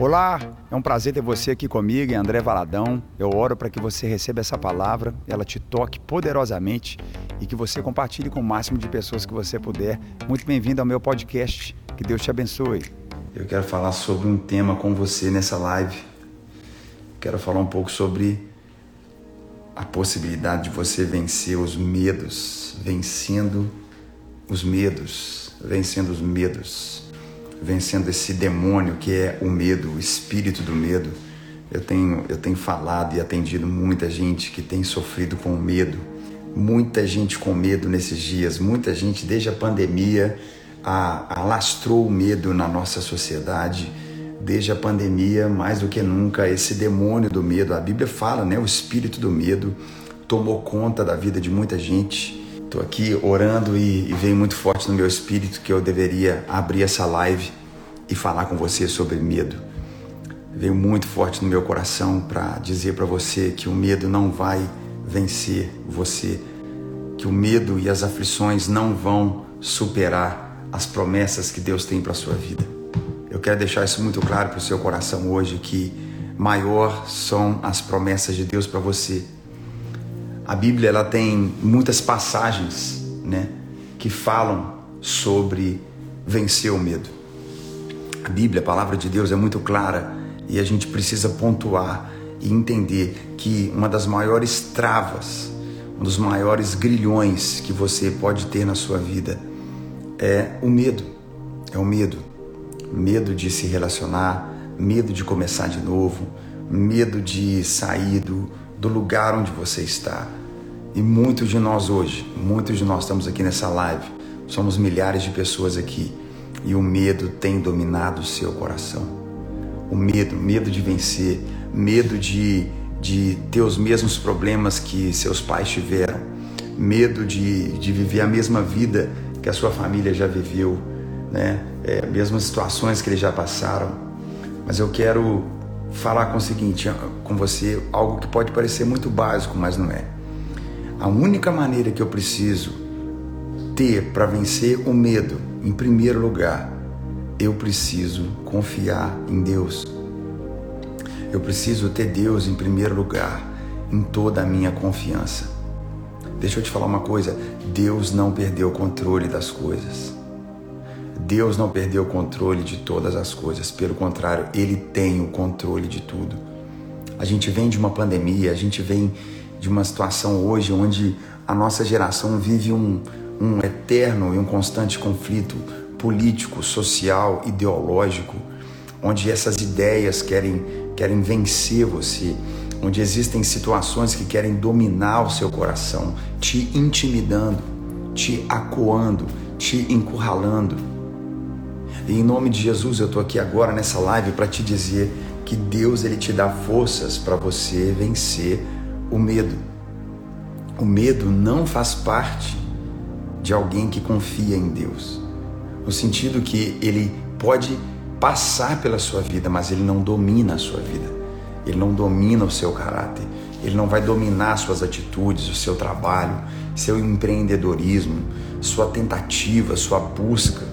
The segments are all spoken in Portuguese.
Olá, é um prazer ter você aqui comigo, André Valadão. Eu oro para que você receba essa palavra, ela te toque poderosamente e que você compartilhe com o máximo de pessoas que você puder. Muito bem-vindo ao meu podcast. Que Deus te abençoe. Eu quero falar sobre um tema com você nessa live. Quero falar um pouco sobre a possibilidade de você vencer os medos, vencendo os medos, vencendo os medos vencendo esse demônio que é o medo, o espírito do medo. Eu tenho, eu tenho falado e atendido muita gente que tem sofrido com medo, muita gente com medo nesses dias, muita gente desde a pandemia alastrou o medo na nossa sociedade. Desde a pandemia, mais do que nunca, esse demônio do medo, a Bíblia fala, né? O espírito do medo tomou conta da vida de muita gente Estou aqui orando e, e veio muito forte no meu espírito que eu deveria abrir essa live e falar com você sobre medo. Veio muito forte no meu coração para dizer para você que o medo não vai vencer você, que o medo e as aflições não vão superar as promessas que Deus tem para sua vida. Eu quero deixar isso muito claro para o seu coração hoje que maior são as promessas de Deus para você a Bíblia ela tem muitas passagens, né, que falam sobre vencer o medo. A Bíblia, a palavra de Deus é muito clara e a gente precisa pontuar e entender que uma das maiores travas, um dos maiores grilhões que você pode ter na sua vida é o medo. É o medo. Medo de se relacionar, medo de começar de novo, medo de sair do, do lugar onde você está. E muitos de nós hoje, muitos de nós estamos aqui nessa live, somos milhares de pessoas aqui e o medo tem dominado o seu coração. O medo, medo de vencer, medo de, de ter os mesmos problemas que seus pais tiveram, medo de, de viver a mesma vida que a sua família já viveu, né? É, mesmas situações que eles já passaram. Mas eu quero falar com o seguinte, com você, algo que pode parecer muito básico, mas não é. A única maneira que eu preciso ter para vencer o medo, em primeiro lugar, eu preciso confiar em Deus. Eu preciso ter Deus em primeiro lugar, em toda a minha confiança. Deixa eu te falar uma coisa: Deus não perdeu o controle das coisas. Deus não perdeu o controle de todas as coisas, pelo contrário, Ele tem o controle de tudo. A gente vem de uma pandemia, a gente vem de uma situação hoje onde a nossa geração vive um, um eterno e um constante conflito político, social, ideológico, onde essas ideias querem, querem vencer você, onde existem situações que querem dominar o seu coração, te intimidando, te acuando, te encurralando. E em nome de Jesus eu estou aqui agora nessa live para te dizer que Deus ele te dá forças para você vencer o medo. O medo não faz parte de alguém que confia em Deus, no sentido que ele pode passar pela sua vida, mas ele não domina a sua vida, ele não domina o seu caráter, ele não vai dominar suas atitudes, o seu trabalho, seu empreendedorismo, sua tentativa, sua busca.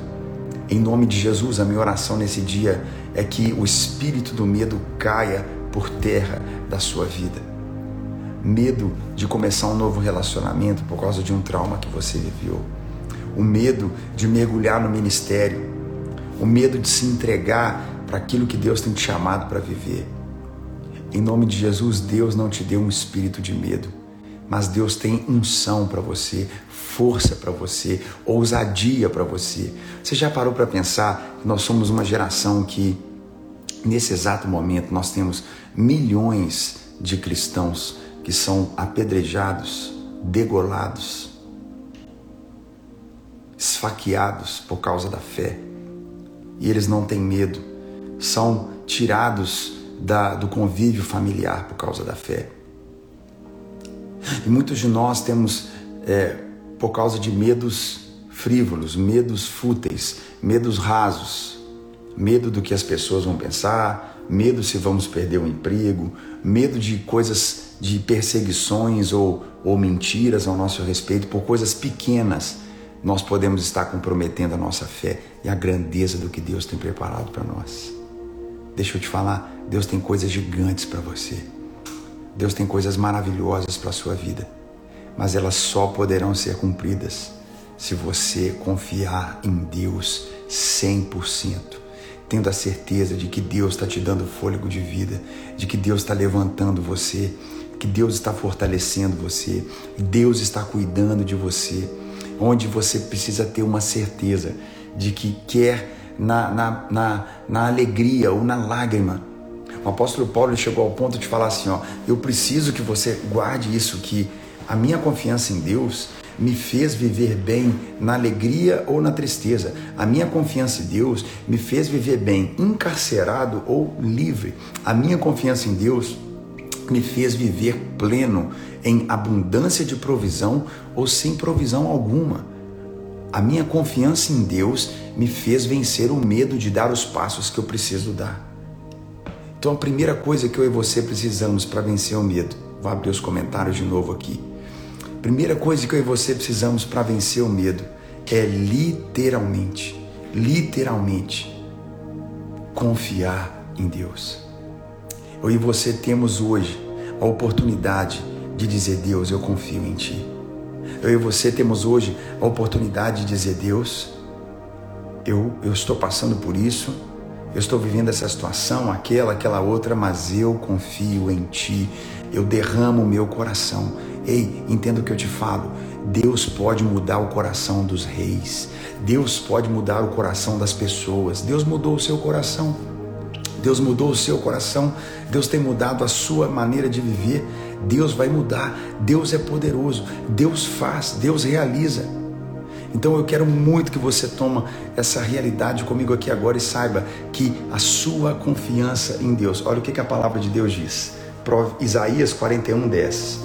Em nome de Jesus, a minha oração nesse dia é que o espírito do medo caia por terra da sua vida. Medo de começar um novo relacionamento por causa de um trauma que você viveu, o medo de mergulhar no ministério, o medo de se entregar para aquilo que Deus tem te chamado para viver. Em nome de Jesus, Deus não te deu um espírito de medo, mas Deus tem unção para você, força para você, ousadia para você. Você já parou para pensar que nós somos uma geração que, nesse exato momento, nós temos milhões de cristãos que são apedrejados, degolados, esfaqueados por causa da fé. E eles não têm medo, são tirados da, do convívio familiar por causa da fé. E muitos de nós temos, é, por causa de medos frívolos, medos fúteis, medos rasos, medo do que as pessoas vão pensar, medo se vamos perder o emprego, medo de coisas de perseguições ou, ou mentiras ao nosso respeito por coisas pequenas, nós podemos estar comprometendo a nossa fé e a grandeza do que Deus tem preparado para nós. Deixa eu te falar, Deus tem coisas gigantes para você. Deus tem coisas maravilhosas para a sua vida, mas elas só poderão ser cumpridas se você confiar em Deus 100%, tendo a certeza de que Deus está te dando fôlego de vida, de que Deus está levantando você, que Deus está fortalecendo você, Deus está cuidando de você, onde você precisa ter uma certeza de que quer na, na, na, na alegria ou na lágrima o apóstolo Paulo chegou ao ponto de falar assim: ó, eu preciso que você guarde isso, que a minha confiança em Deus me fez viver bem na alegria ou na tristeza. A minha confiança em Deus me fez viver bem encarcerado ou livre. A minha confiança em Deus me fez viver pleno em abundância de provisão ou sem provisão alguma. A minha confiança em Deus me fez vencer o medo de dar os passos que eu preciso dar. Então a primeira coisa que eu e você precisamos para vencer o medo, vou abrir os comentários de novo aqui. Primeira coisa que eu e você precisamos para vencer o medo é literalmente, literalmente confiar em Deus. Eu e você temos hoje a oportunidade de dizer: Deus, eu confio em Ti. Eu e você temos hoje a oportunidade de dizer: Deus, eu, eu estou passando por isso, eu estou vivendo essa situação, aquela, aquela outra, mas eu confio em Ti. Eu derramo o meu coração. Ei, entenda o que eu te falo. Deus pode mudar o coração dos reis. Deus pode mudar o coração das pessoas. Deus mudou o seu coração. Deus mudou o seu coração. Deus tem mudado a sua maneira de viver. Deus vai mudar. Deus é poderoso. Deus faz. Deus realiza. Então eu quero muito que você toma essa realidade comigo aqui agora e saiba que a sua confiança em Deus. Olha o que, que a palavra de Deus diz. Isaías 41, 10.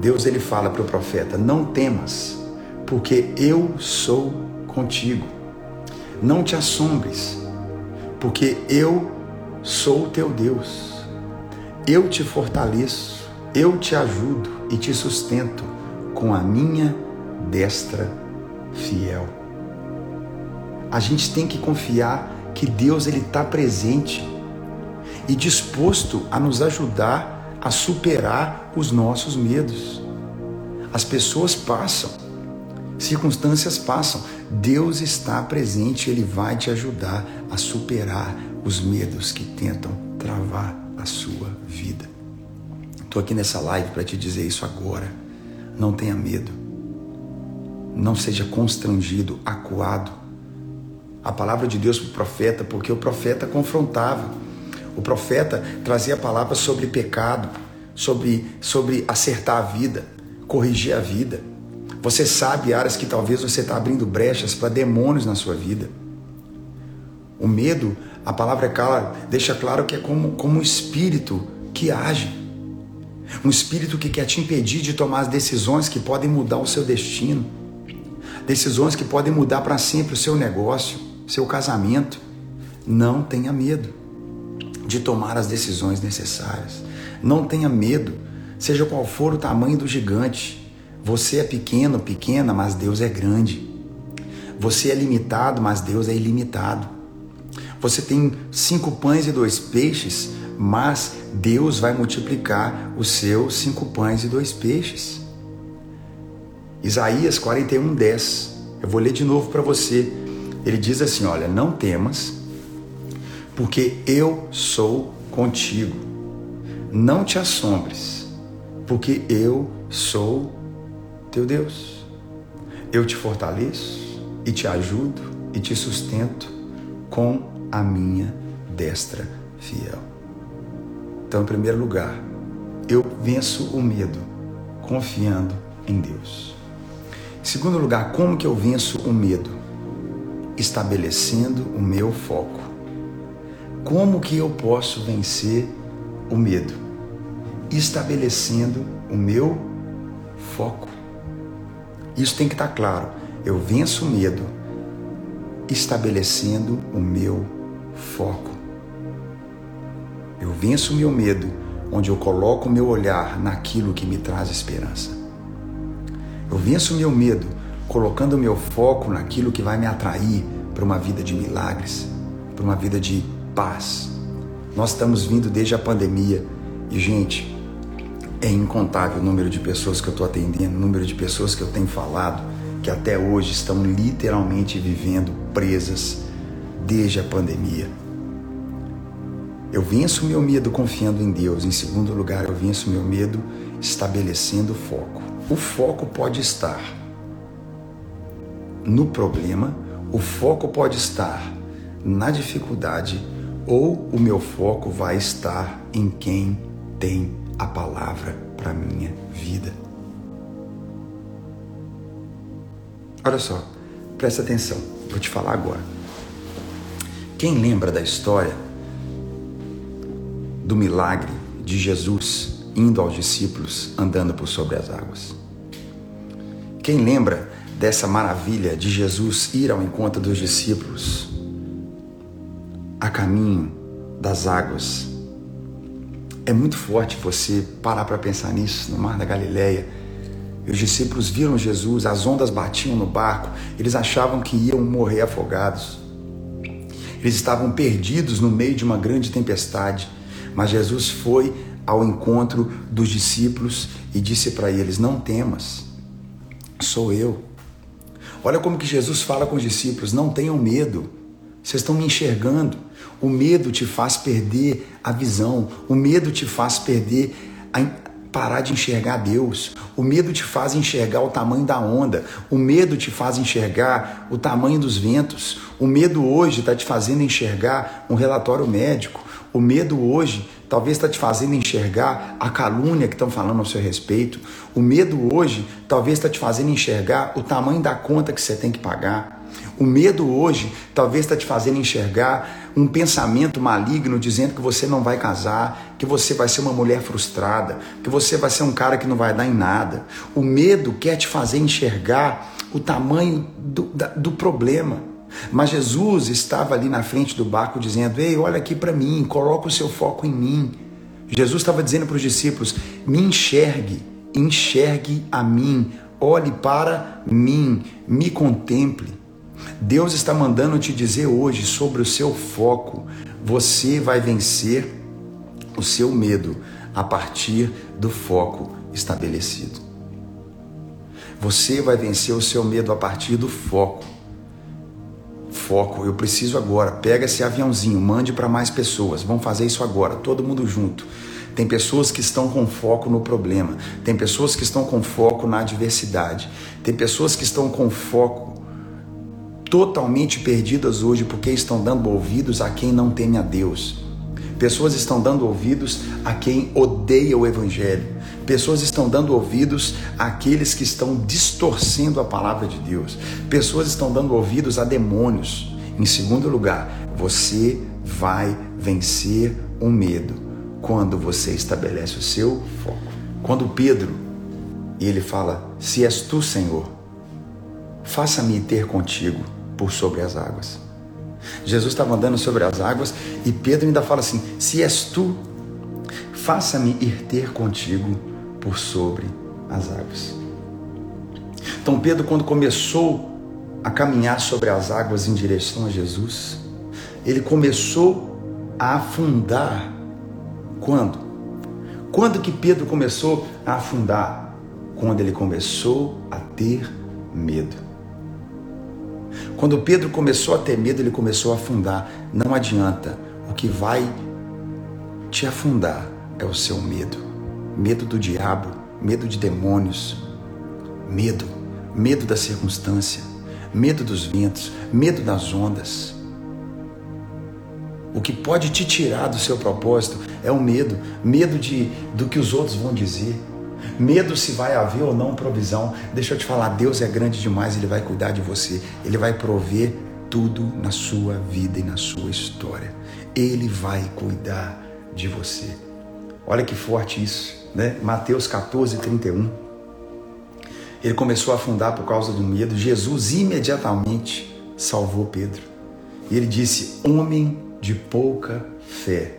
Deus ele fala para o profeta: Não temas, porque eu sou contigo. Não te assombres, porque eu sou o teu Deus. Eu te fortaleço, eu te ajudo e te sustento com a minha destra fiel. A gente tem que confiar que Deus ele está presente e disposto a nos ajudar a superar os nossos medos. As pessoas passam, circunstâncias passam. Deus está presente, Ele vai te ajudar a superar os medos que tentam travar a sua vida. Estou aqui nessa live para te dizer isso agora. Não tenha medo. Não seja constrangido, acuado. A palavra de Deus para o profeta, porque o profeta confrontava. O profeta trazia palavras sobre pecado, sobre, sobre acertar a vida, corrigir a vida. Você sabe áreas que talvez você está abrindo brechas para demônios na sua vida. O medo, a palavra é clara, deixa claro que é como, como um espírito que age. Um espírito que quer te impedir de tomar as decisões que podem mudar o seu destino decisões que podem mudar para sempre o seu negócio, seu casamento. Não tenha medo de tomar as decisões necessárias. Não tenha medo, seja qual for o tamanho do gigante. Você é pequeno, pequena, mas Deus é grande. Você é limitado, mas Deus é ilimitado. Você tem cinco pães e dois peixes, mas Deus vai multiplicar os seus cinco pães e dois peixes. Isaías 41, 10. Eu vou ler de novo para você. Ele diz assim: Olha, não temas, porque eu sou contigo. Não te assombres, porque eu sou teu Deus. Eu te fortaleço e te ajudo e te sustento com a minha destra fiel. Então, em primeiro lugar, eu venço o medo confiando em Deus. Segundo lugar, como que eu venço o medo? Estabelecendo o meu foco. Como que eu posso vencer o medo? Estabelecendo o meu foco. Isso tem que estar claro. Eu venço o medo estabelecendo o meu foco. Eu venço o meu medo onde eu coloco o meu olhar naquilo que me traz esperança. Eu venço meu medo colocando meu foco naquilo que vai me atrair para uma vida de milagres, para uma vida de paz. Nós estamos vindo desde a pandemia e, gente, é incontável o número de pessoas que eu estou atendendo, o número de pessoas que eu tenho falado, que até hoje estão literalmente vivendo presas desde a pandemia. Eu venço meu medo confiando em Deus. Em segundo lugar, eu venço meu medo estabelecendo foco. O foco pode estar no problema, o foco pode estar na dificuldade, ou o meu foco vai estar em quem tem a palavra para minha vida. Olha só, presta atenção, vou te falar agora. Quem lembra da história do milagre de Jesus indo aos discípulos andando por sobre as águas? Quem lembra dessa maravilha de Jesus ir ao encontro dos discípulos a caminho das águas é muito forte você parar para pensar nisso no Mar da Galileia. Os discípulos viram Jesus, as ondas batiam no barco, eles achavam que iam morrer afogados. Eles estavam perdidos no meio de uma grande tempestade, mas Jesus foi ao encontro dos discípulos e disse para eles: Não temas, sou eu. Olha como que Jesus fala com os discípulos: Não tenham medo, vocês estão me enxergando. O medo te faz perder a visão, o medo te faz perder a parar de enxergar Deus. O medo te faz enxergar o tamanho da onda. O medo te faz enxergar o tamanho dos ventos. O medo hoje está te fazendo enxergar um relatório médico. O medo hoje talvez está te fazendo enxergar a calúnia que estão falando ao seu respeito. O medo hoje talvez está te fazendo enxergar o tamanho da conta que você tem que pagar. O medo hoje talvez está te fazendo enxergar um pensamento maligno dizendo que você não vai casar, que você vai ser uma mulher frustrada, que você vai ser um cara que não vai dar em nada. O medo quer te fazer enxergar o tamanho do, da, do problema. Mas Jesus estava ali na frente do barco dizendo: Ei, olha aqui para mim, coloca o seu foco em mim. Jesus estava dizendo para os discípulos: Me enxergue, enxergue a mim, olhe para mim, me contemple. Deus está mandando te dizer hoje sobre o seu foco. Você vai vencer o seu medo a partir do foco estabelecido. Você vai vencer o seu medo a partir do foco. Foco, eu preciso agora. Pega esse aviãozinho, mande para mais pessoas. Vamos fazer isso agora, todo mundo junto. Tem pessoas que estão com foco no problema, tem pessoas que estão com foco na adversidade, tem pessoas que estão com foco totalmente perdidas hoje porque estão dando ouvidos a quem não teme a Deus. Pessoas estão dando ouvidos a quem odeia o Evangelho. Pessoas estão dando ouvidos àqueles que estão distorcendo a palavra de Deus. Pessoas estão dando ouvidos a demônios. Em segundo lugar, você vai vencer o medo quando você estabelece o seu foco. Quando Pedro, ele fala: Se és tu, Senhor, faça-me ter contigo por sobre as águas. Jesus estava andando sobre as águas e Pedro ainda fala assim: Se és tu, faça-me ir ter contigo por sobre as águas. Então, Pedro, quando começou a caminhar sobre as águas em direção a Jesus, ele começou a afundar. Quando? Quando que Pedro começou a afundar? Quando ele começou a ter medo. Quando Pedro começou a ter medo, ele começou a afundar. Não adianta. O que vai te afundar é o seu medo. Medo do diabo, medo de demônios, medo, medo da circunstância, medo dos ventos, medo das ondas. O que pode te tirar do seu propósito é o medo, medo de do que os outros vão dizer, Medo se vai haver ou não provisão. Deixa eu te falar, Deus é grande demais, Ele vai cuidar de você. Ele vai prover tudo na sua vida e na sua história. Ele vai cuidar de você. Olha que forte isso, né? Mateus 14, 31. Ele começou a afundar por causa do medo. Jesus imediatamente salvou Pedro. E ele disse: Homem de pouca fé,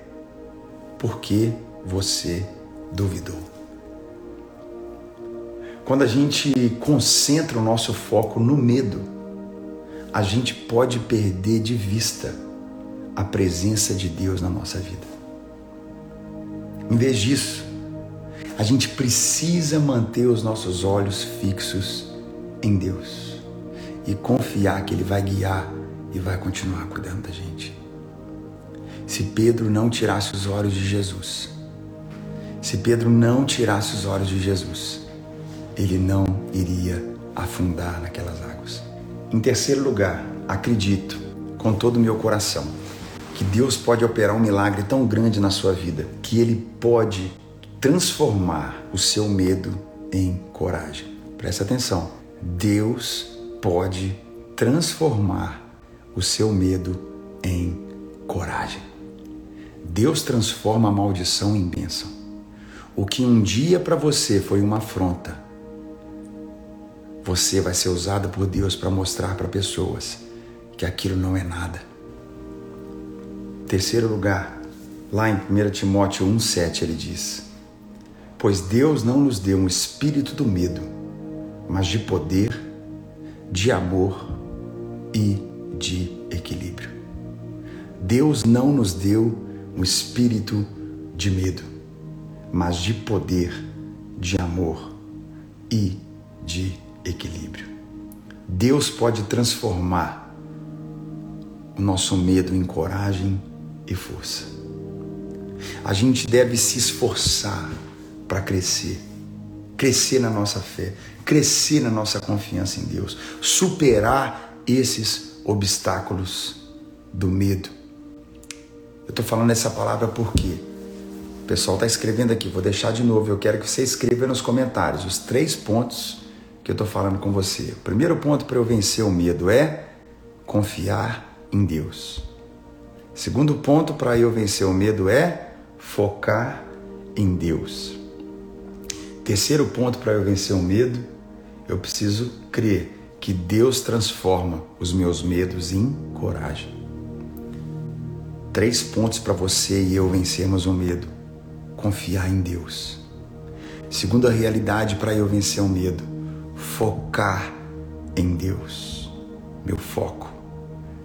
por que você duvidou? Quando a gente concentra o nosso foco no medo, a gente pode perder de vista a presença de Deus na nossa vida. Em vez disso, a gente precisa manter os nossos olhos fixos em Deus e confiar que Ele vai guiar e vai continuar cuidando da gente. Se Pedro não tirasse os olhos de Jesus, se Pedro não tirasse os olhos de Jesus, ele não iria afundar naquelas águas. Em terceiro lugar, acredito com todo o meu coração que Deus pode operar um milagre tão grande na sua vida que ele pode transformar o seu medo em coragem. Presta atenção. Deus pode transformar o seu medo em coragem. Deus transforma a maldição em bênção. O que um dia para você foi uma afronta, você vai ser usado por Deus para mostrar para pessoas que aquilo não é nada. Terceiro lugar, lá em 1 Timóteo 1,7 ele diz: Pois Deus não nos deu um espírito do medo, mas de poder, de amor e de equilíbrio. Deus não nos deu um espírito de medo, mas de poder, de amor e de equilíbrio. Deus pode transformar o nosso medo em coragem e força. A gente deve se esforçar para crescer, crescer na nossa fé, crescer na nossa confiança em Deus, superar esses obstáculos do medo. Eu estou falando essa palavra porque o pessoal está escrevendo aqui, vou deixar de novo. Eu quero que você escreva nos comentários os três pontos que eu estou falando com você. O primeiro ponto para eu vencer o medo é confiar em Deus. Segundo ponto para eu vencer o medo é focar em Deus. Terceiro ponto para eu vencer o medo, eu preciso crer que Deus transforma os meus medos em coragem. Três pontos para você e eu vencermos o medo: confiar em Deus. Segunda realidade para eu vencer o medo: focar em Deus. Meu foco.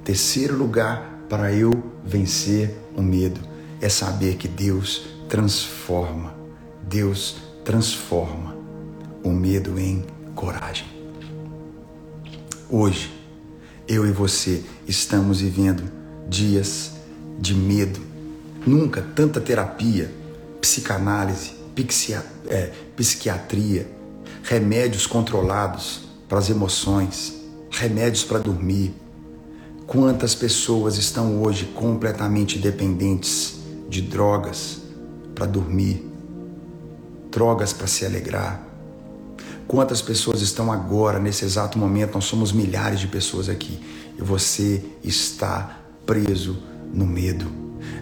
Terceiro lugar para eu vencer o medo é saber que Deus transforma. Deus transforma o medo em coragem. Hoje, eu e você estamos vivendo dias de medo. Nunca tanta terapia, psicanálise, é, psiquiatria, remédios controlados para as emoções, remédios para dormir. Quantas pessoas estão hoje completamente dependentes de drogas para dormir, drogas para se alegrar, Quantas pessoas estão agora, nesse exato momento? Nós somos milhares de pessoas aqui e você está preso no medo.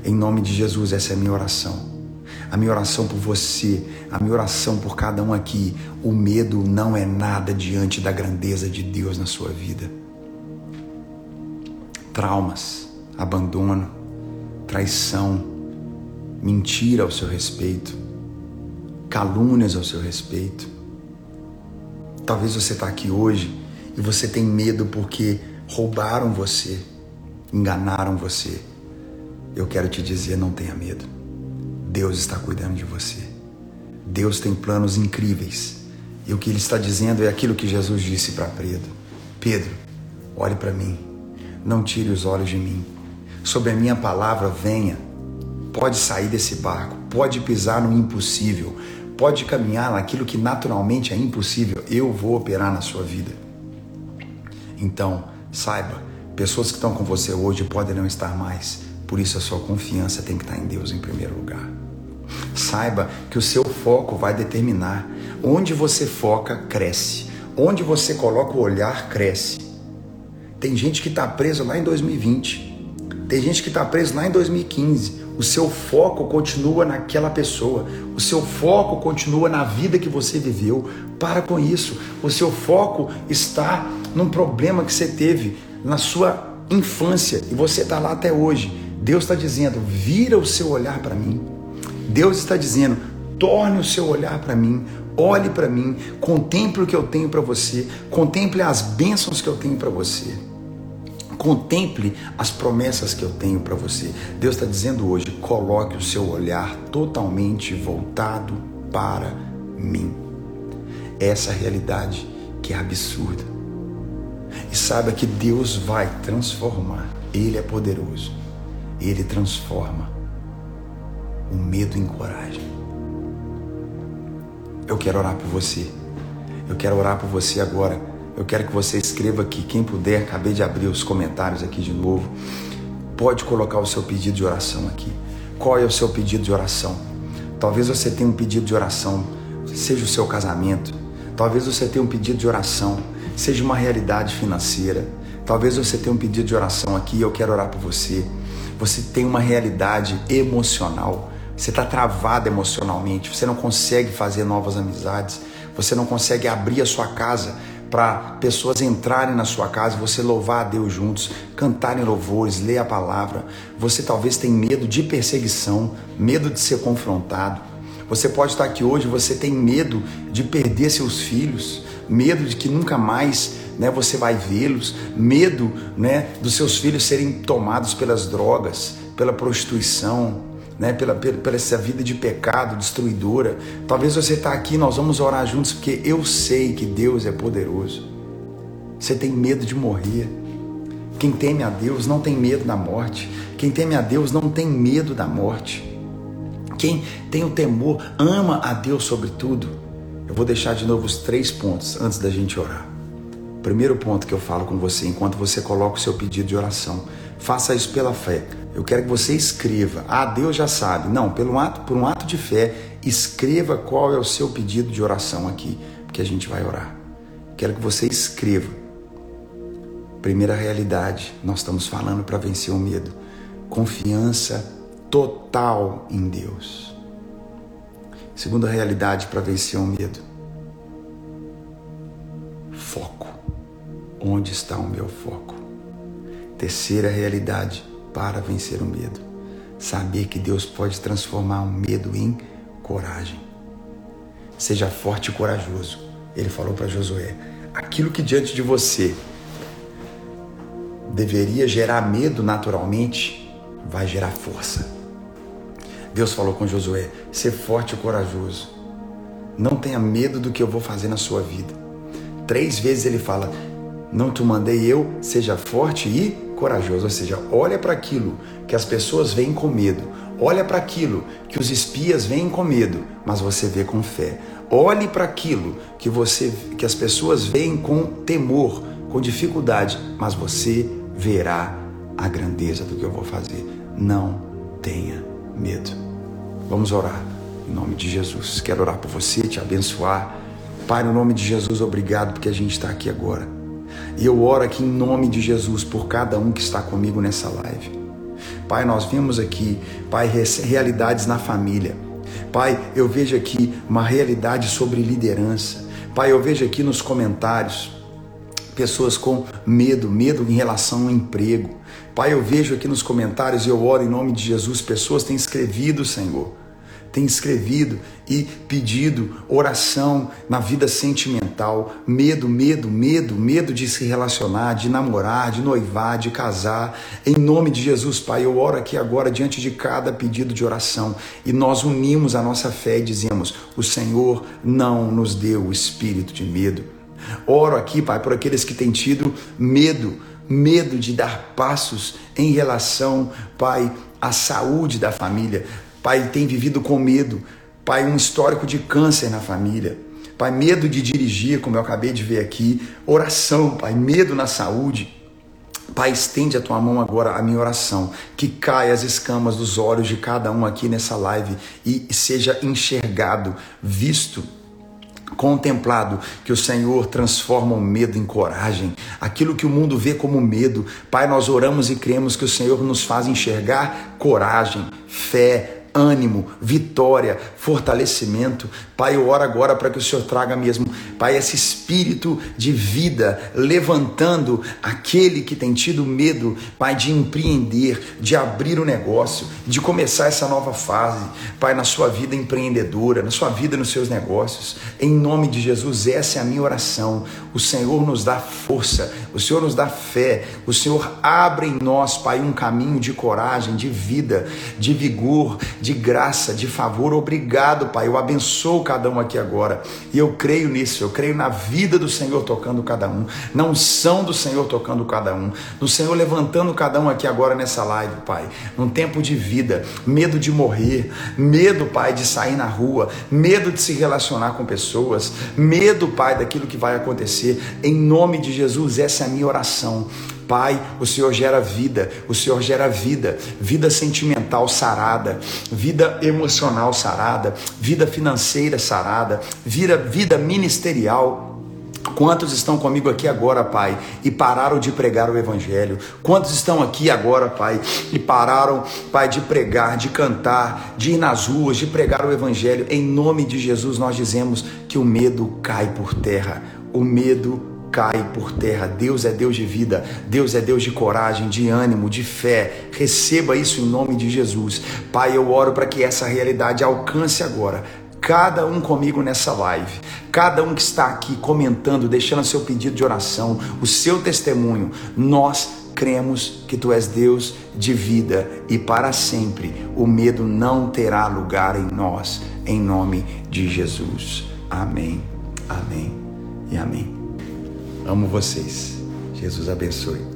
Em nome de Jesus, essa é a minha oração. A minha oração por você, a minha oração por cada um aqui. O medo não é nada diante da grandeza de Deus na sua vida. Traumas, abandono, traição, mentira ao seu respeito, calúnias ao seu respeito Talvez você está aqui hoje e você tem medo porque roubaram você, enganaram você. Eu quero te dizer, não tenha medo. Deus está cuidando de você. Deus tem planos incríveis. E o que ele está dizendo é aquilo que Jesus disse para Pedro. Pedro, olhe para mim. Não tire os olhos de mim. Sobre a minha palavra, venha. Pode sair desse barco, pode pisar no impossível, pode caminhar naquilo que naturalmente é impossível, eu vou operar na sua vida. Então, saiba, pessoas que estão com você hoje podem não estar mais, por isso a sua confiança tem que estar em Deus em primeiro lugar. Saiba que o seu foco vai determinar onde você foca, cresce. Onde você coloca o olhar, cresce. Tem gente que está preso lá em 2020. Tem gente que está preso lá em 2015 o seu foco continua naquela pessoa, o seu foco continua na vida que você viveu. Para com isso. O seu foco está num problema que você teve na sua infância e você está lá até hoje. Deus está dizendo: vira o seu olhar para mim. Deus está dizendo: torne o seu olhar para mim. Olhe para mim, contemple o que eu tenho para você, contemple as bênçãos que eu tenho para você. Contemple as promessas que eu tenho para você. Deus está dizendo hoje: coloque o seu olhar totalmente voltado para mim. Essa realidade que é absurda. E saiba que Deus vai transformar. Ele é poderoso. Ele transforma o medo em coragem. Eu quero orar por você. Eu quero orar por você agora. Eu quero que você escreva aqui, quem puder, acabei de abrir os comentários aqui de novo. Pode colocar o seu pedido de oração aqui. Qual é o seu pedido de oração? Talvez você tenha um pedido de oração, seja o seu casamento. Talvez você tenha um pedido de oração, seja uma realidade financeira. Talvez você tenha um pedido de oração aqui e eu quero orar por você. Você tem uma realidade emocional. Você está travado emocionalmente. Você não consegue fazer novas amizades. Você não consegue abrir a sua casa para pessoas entrarem na sua casa, você louvar a Deus juntos, cantarem louvores, ler a palavra. Você talvez tenha medo de perseguição, medo de ser confrontado. Você pode estar aqui hoje, você tem medo de perder seus filhos, medo de que nunca mais né, você vai vê-los, medo né, dos seus filhos serem tomados pelas drogas, pela prostituição, né, pela, pela, pela essa vida de pecado destruidora. Talvez você está aqui, nós vamos orar juntos, porque eu sei que Deus é poderoso. Você tem medo de morrer. Quem teme a Deus não tem medo da morte. Quem teme a Deus não tem medo da morte. Quem tem o temor ama a Deus sobre tudo. Eu vou deixar de novo os três pontos antes da gente orar. Primeiro ponto que eu falo com você, enquanto você coloca o seu pedido de oração, faça isso pela fé. Eu quero que você escreva. Ah, Deus já sabe. Não, pelo ato, por um ato de fé, escreva qual é o seu pedido de oração aqui, porque a gente vai orar. Quero que você escreva. Primeira realidade, nós estamos falando para vencer o medo. Confiança total em Deus. Segunda realidade para vencer o medo. Foco. Onde está o meu foco? Terceira realidade para vencer o medo. Saber que Deus pode transformar o medo em coragem. Seja forte e corajoso. Ele falou para Josué: aquilo que diante de você deveria gerar medo naturalmente, vai gerar força. Deus falou com Josué: ser forte e corajoso. Não tenha medo do que eu vou fazer na sua vida. Três vezes ele fala: Não te mandei eu, seja forte e corajoso, ou seja, olha para aquilo que as pessoas veem com medo, olha para aquilo que os espias veem com medo, mas você vê com fé. Olhe para aquilo que você que as pessoas veem com temor, com dificuldade, mas você verá a grandeza do que eu vou fazer. Não tenha medo. Vamos orar em nome de Jesus. Quero orar por você, te abençoar. Pai, no nome de Jesus, obrigado porque a gente está aqui agora. E eu oro aqui em nome de Jesus por cada um que está comigo nessa live. Pai, nós vimos aqui, Pai, realidades na família. Pai, eu vejo aqui uma realidade sobre liderança. Pai, eu vejo aqui nos comentários pessoas com medo, medo em relação ao emprego. Pai, eu vejo aqui nos comentários e eu oro em nome de Jesus, pessoas têm escrevido, Senhor tem escrevido e pedido oração na vida sentimental, medo, medo, medo, medo de se relacionar, de namorar, de noivar, de casar. Em nome de Jesus, Pai, eu oro aqui agora diante de cada pedido de oração e nós unimos a nossa fé e dizemos: o Senhor não nos deu o espírito de medo. Oro aqui, Pai, por aqueles que têm tido medo, medo de dar passos em relação, Pai, à saúde da família, Pai, tem vivido com medo. Pai, um histórico de câncer na família. Pai, medo de dirigir, como eu acabei de ver aqui. Oração, Pai, medo na saúde. Pai, estende a tua mão agora a minha oração, que caia as escamas dos olhos de cada um aqui nessa live e seja enxergado, visto contemplado que o Senhor transforma o medo em coragem, aquilo que o mundo vê como medo. Pai, nós oramos e cremos que o Senhor nos faz enxergar coragem, fé, ânimo, vitória, fortalecimento. Pai, eu oro agora para que o Senhor traga mesmo, Pai, esse espírito de vida, levantando aquele que tem tido medo, Pai, de empreender, de abrir o negócio, de começar essa nova fase, Pai, na sua vida empreendedora, na sua vida nos seus negócios. Em nome de Jesus, essa é a minha oração. O Senhor nos dá força, o Senhor nos dá fé, o Senhor abre em nós, Pai, um caminho de coragem, de vida, de vigor, de graça, de favor. Obrigado, Pai. Eu abençoo cada um aqui agora. E eu creio nisso, eu creio na vida do Senhor tocando cada um, na unção do Senhor tocando cada um, no Senhor levantando cada um aqui agora nessa live, Pai. Num tempo de vida, medo de morrer, medo, Pai, de sair na rua, medo de se relacionar com pessoas, medo, Pai, daquilo que vai acontecer. Em nome de Jesus, essa é a minha oração. Pai, o Senhor gera vida, o Senhor gera vida, vida sentimental sarada, vida emocional sarada, vida financeira sarada, vida, vida ministerial Quantos estão comigo aqui agora, Pai, e pararam de pregar o Evangelho? Quantos estão aqui agora, Pai, e pararam, Pai, de pregar, de cantar, de ir nas ruas, de pregar o Evangelho? Em nome de Jesus, nós dizemos que o medo cai por terra, o medo cai por terra. Deus é Deus de vida, Deus é Deus de coragem, de ânimo, de fé. Receba isso em nome de Jesus. Pai, eu oro para que essa realidade alcance agora cada um comigo nessa live, cada um que está aqui comentando, deixando seu pedido de oração, o seu testemunho, nós cremos que tu és Deus de vida e para sempre o medo não terá lugar em nós, em nome de Jesus. Amém, amém e amém. Amo vocês. Jesus abençoe.